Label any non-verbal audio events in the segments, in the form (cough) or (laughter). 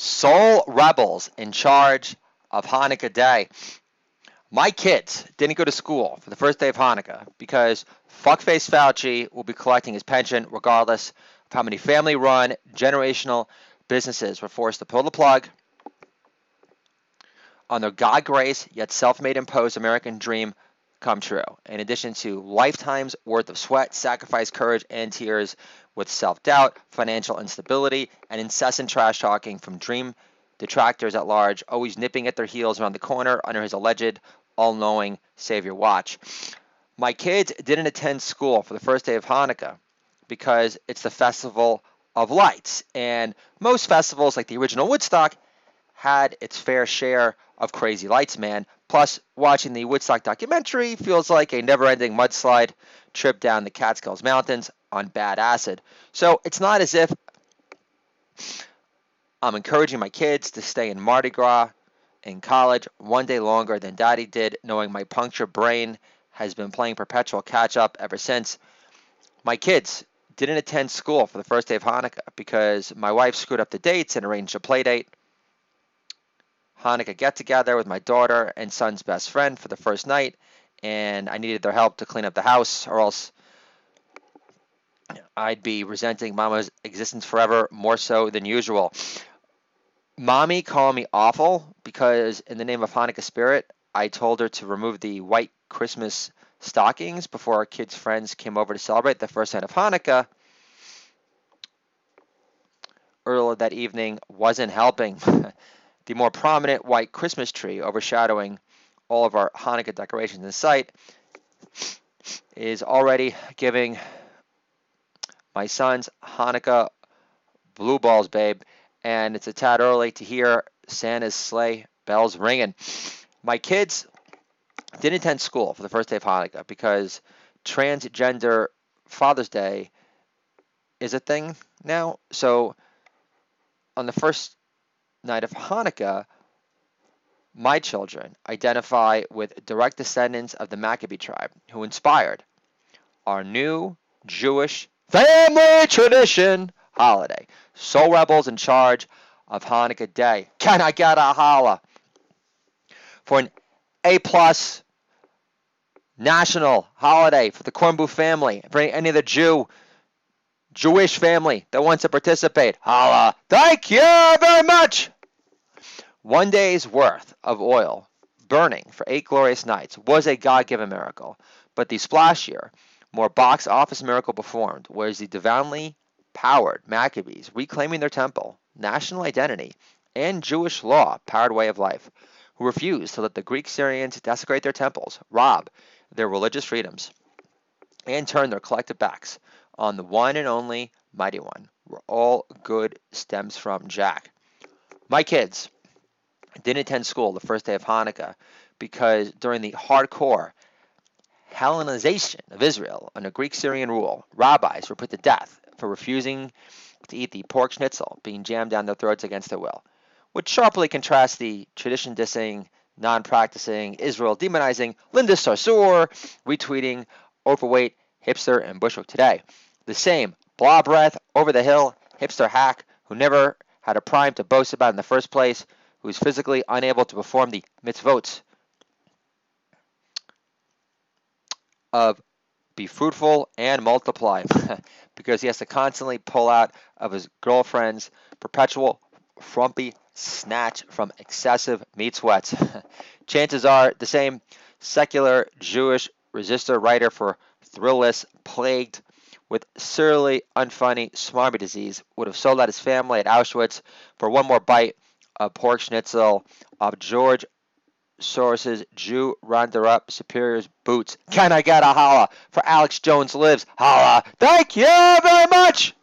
Soul rebels in charge of Hanukkah Day. My kids didn't go to school for the first day of Hanukkah because fuckface Fauci will be collecting his pension regardless of how many family run generational businesses were forced to pull the plug on their God grace yet self made imposed American dream come true. In addition to lifetimes worth of sweat, sacrifice, courage, and tears with self doubt, financial instability, and incessant trash talking from dream detractors at large, always nipping at their heels around the corner under his alleged all knowing savior watch. My kids didn't attend school for the first day of Hanukkah because it's the festival of lights. And most festivals, like the original Woodstock, had its fair share of crazy lights, man. Plus, watching the Woodstock documentary feels like a never ending mudslide trip down the Catskills Mountains on bad acid. So it's not as if I'm encouraging my kids to stay in Mardi Gras in college one day longer than daddy did, knowing my punctured brain has been playing perpetual catch up ever since. My kids didn't attend school for the first day of Hanukkah because my wife screwed up the dates and arranged a play date. Hanukkah get together with my daughter and son's best friend for the first night, and I needed their help to clean up the house, or else I'd be resenting Mama's existence forever more so than usual. Mommy called me awful because, in the name of Hanukkah spirit, I told her to remove the white Christmas stockings before our kids' friends came over to celebrate the first night of Hanukkah. Earlier that evening wasn't helping. (laughs) the more prominent white Christmas tree overshadowing all of our Hanukkah decorations in sight is already giving my son's Hanukkah blue balls, babe, and it's a tad early to hear Santa's sleigh bells ringing. My kids didn't attend school for the first day of Hanukkah because transgender Father's Day is a thing now. So on the first night of Hanukkah, my children identify with direct descendants of the Maccabee tribe who inspired our new Jewish family tradition holiday. Soul rebels in charge of Hanukkah Day. Can I get a holla? For an A plus national holiday for the Kornbluth family, for any other Jew, Jewish family that wants to participate. Holla. Thank you very much. One day's worth of oil burning for eight glorious nights was a God given miracle, but the splashier, more box office miracle performed was the divinely powered Maccabees reclaiming their temple, national identity, and Jewish law powered way of life, who refused to let the Greek Syrians desecrate their temples, rob their religious freedoms, and turn their collective backs on the one and only mighty one, where all good stems from Jack. My kids didn't attend school the first day of Hanukkah because during the hardcore Hellenization of Israel under Greek Syrian rule, rabbis were put to death for refusing to eat the pork schnitzel being jammed down their throats against their will, which sharply contrasts the tradition dissing non practicing, Israel demonizing Linda Sarsour, retweeting overweight hipster and Bushwick today. The same blah breath, over the hill hipster hack who never had a prime to boast about in the first place, who is physically unable to perform the mitzvot of be fruitful and multiply (laughs) because he has to constantly pull out of his girlfriend's perpetual frumpy snatch from excessive meat sweats. (laughs) Chances are the same secular Jewish resistor writer for Thrillist, plagued with surly, unfunny, smarmy disease, would have sold out his family at Auschwitz for one more bite of pork schnitzel of George Soros's Jew rounded up Superior's boots. Can I get a holla for Alex Jones lives? Holla! Thank you very much!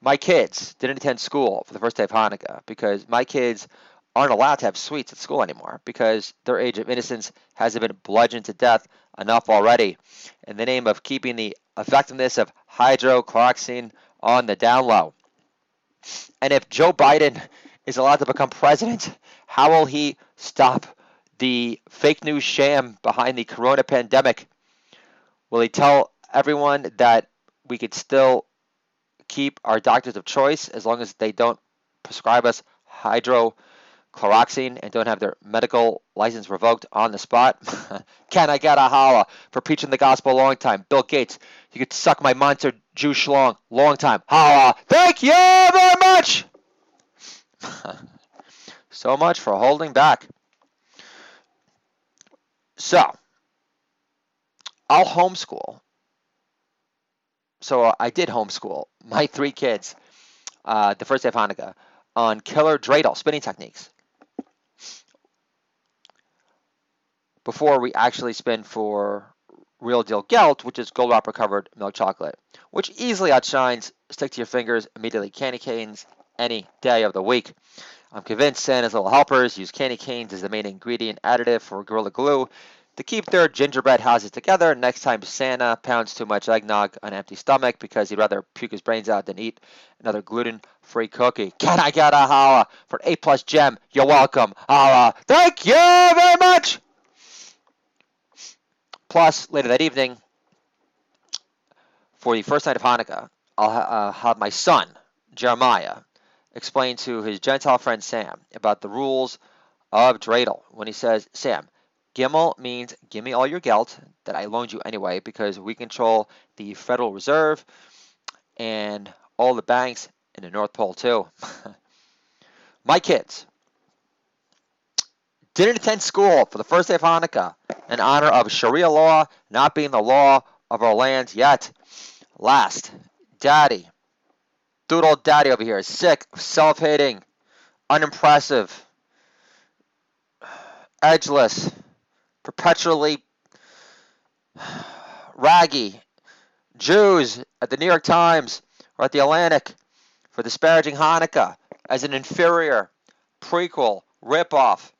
my kids didn't attend school for the first day of Hanukkah because my kids aren't allowed to have sweets at school anymore because their age of innocence hasn't been bludgeoned to death enough already in the name of keeping the effectiveness of hydrochloroquine on the down low. And if Joe Biden is allowed to become president, how will he stop the fake news sham behind the corona pandemic? Will he tell everyone that we could still keep our doctors of choice as long as they don't prescribe us hydrochloroxine and don't have their medical license revoked on the spot? (laughs) Can I get a holla for preaching the gospel a long time? Bill Gates, you could suck my monster Jew schlong long time. Holla! Thank you very much! (laughs) so much for holding back. So, I'll homeschool. So uh, I did homeschool my three kids uh, the first day of Hanukkah on killer dreidel spinning techniques. Before we actually spin for real deal gelt, which is gold wrapper covered milk chocolate, which easily outshines stick to your fingers immediately candy canes any day of the week. I'm convinced Santa's little helpers use candy canes as the main ingredient additive for Gorilla Glue to keep their gingerbread houses together next time Santa pounds too much eggnog on an empty stomach because he'd rather puke his brains out than eat another gluten-free cookie. Can I get a holla for an A plus gem? You're welcome. Holla. Thank you very much. Plus, later that evening, for the first night of Hanukkah, I'll ha- uh, have my son, Jeremiah, explain to his Gentile friend Sam about the rules of dreidel when he says, Sam, Gimel means give me all your gelt that I loaned you anyway because we control the Federal Reserve and all the banks in the North Pole too. (laughs) my kids didn't attend school for the first day of Hanukkah in honor of Sharia law not being the law of our land yet. Last, Daddy, old Daddy over here. Sick, self-hating, unimpressive, edgeless, perpetually raggy. Jews at the New York Times or at the Atlantic for disparaging Hanukkah as an inferior prequel ripoff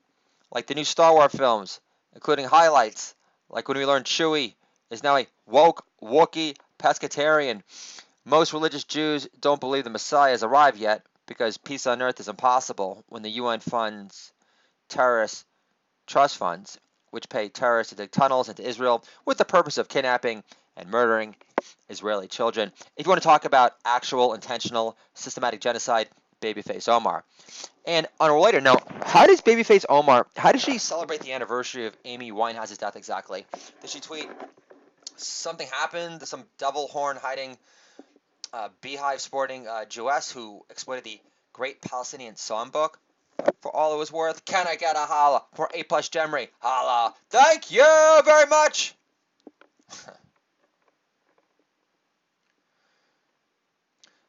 like the new Star Wars films, including highlights like when we learned Chewie is now a woke Wookiee pescatarian. Most religious Jews don't believe the Messiah has arrived yet because peace on earth is impossible when the UN funds terrorist trust funds, which pay terrorists to dig tunnels into Israel with the purpose of kidnapping and murdering Israeli children. If you want to talk about actual intentional systematic genocide, Babyface Omar. And on a related note, how does Babyface Omar, how did she celebrate the anniversary of Amy Winehouse's death exactly? Did she tweet, something happened, some devil horn hiding uh, beehive sporting uh, Jewess who exploited the Great Palestinian Songbook? For all it was worth, can I get a holla for A plus Gemry? Holla! Thank you very much! (laughs)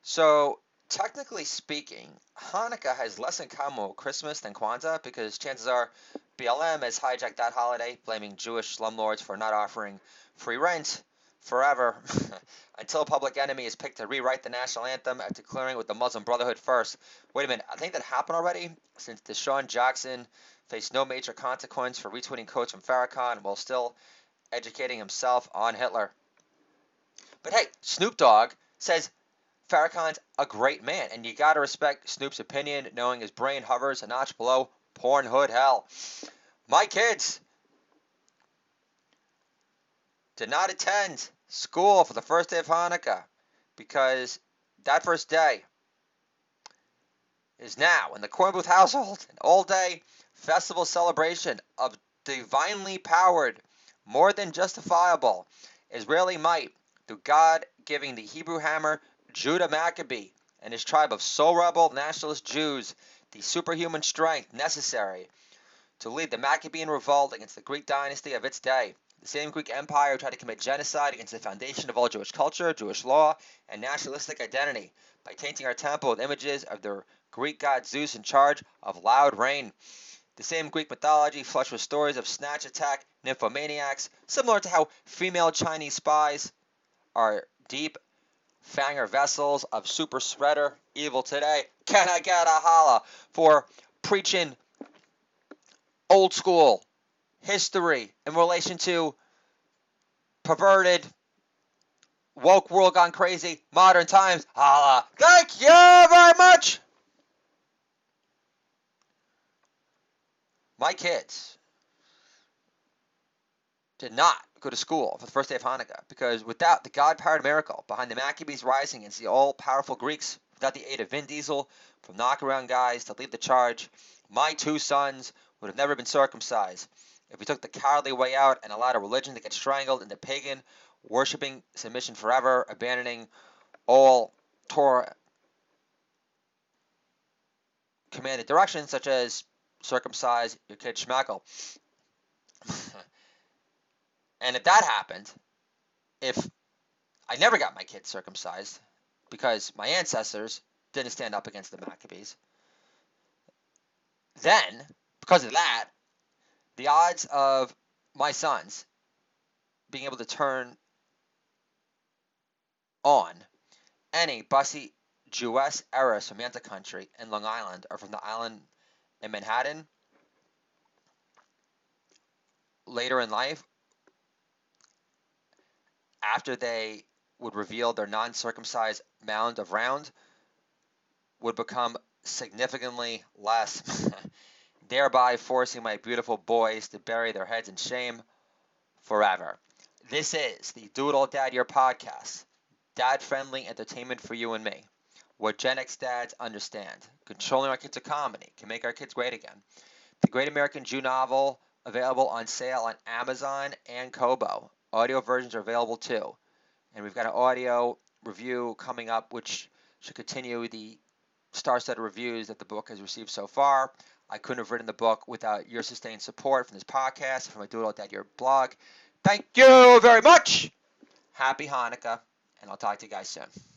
so technically speaking, Hanukkah has less in common with Christmas than Kwanzaa because chances are BLM has hijacked that holiday, blaming Jewish slumlords for not offering free rent forever (laughs) until Public Enemy is picked to rewrite the national anthem after clearing with the Muslim Brotherhood first. Wait a minute, I think that happened already since DeSean Jackson faced no major consequence for retweeting quotes from Farrakhan while still educating himself on Hitler. But hey, Snoop Dogg says Farrakhan's a great man, and you gotta respect Snoop's opinion, knowing his brain hovers a notch below porn hood hell. My kids did not attend school for the first day of Hanukkah because that first day is now in the Kornbluth household an all-day festival celebration of divinely powered, more than justifiable Israeli might through God giving the Hebrew hammer Judah Maccabee and his tribe of soul rebel nationalist Jews the superhuman strength necessary to lead the Maccabean revolt against the Greek dynasty of its day. The same Greek empire tried to commit genocide against the foundation of all Jewish culture, Jewish law, and nationalistic identity by tainting our temple with images of their Greek god Zeus in charge of loud rain. The same Greek mythology flushed with stories of snatch attack nymphomaniacs, similar to how female Chinese spies are deep fanger vessels of super spreader evil today. Can I get a holla for preaching old school history in relation to perverted woke world gone crazy modern times? Holla! Thank you very much. My kids did not go to school for the first day of Hanukkah because without the God powered miracle behind the Maccabees rising against the all powerful Greeks Without the aid of Vin Diesel, from knockaround guys to lead the charge, my two sons would have never been circumcised. If we took the cowardly way out and allowed a religion to get strangled into pagan, worshipping submission forever, abandoning all Torah commanded directions, such as circumcise your kid Schmeckle. (laughs) and if that happened, if I never got my kids circumcised because my ancestors didn't stand up against the Maccabees, then, because of that, the odds of my sons being able to turn on any bussy Jewess era Samantha country in Long Island or from the island in Manhattan later in life after they would reveal their non-circumcised mound of round would become significantly less, (laughs) thereby forcing my beautiful boys to bury their heads in shame forever. This is the Do It All Dad Year podcast, dad friendly entertainment for you and me. What Gen X dads understand. Controlling our kids' comedy can make our kids great again. The Great American Jew novel available on sale on Amazon and Kobo. Audio versions are available too. And we've got an audio review coming up, which should continue the star-studded reviews that the book has received so far. I couldn't have written the book without your sustained support from this podcast, from my Doodle Dad Year blog. Thank you very much. Happy Hanukkah, and I'll talk to you guys soon.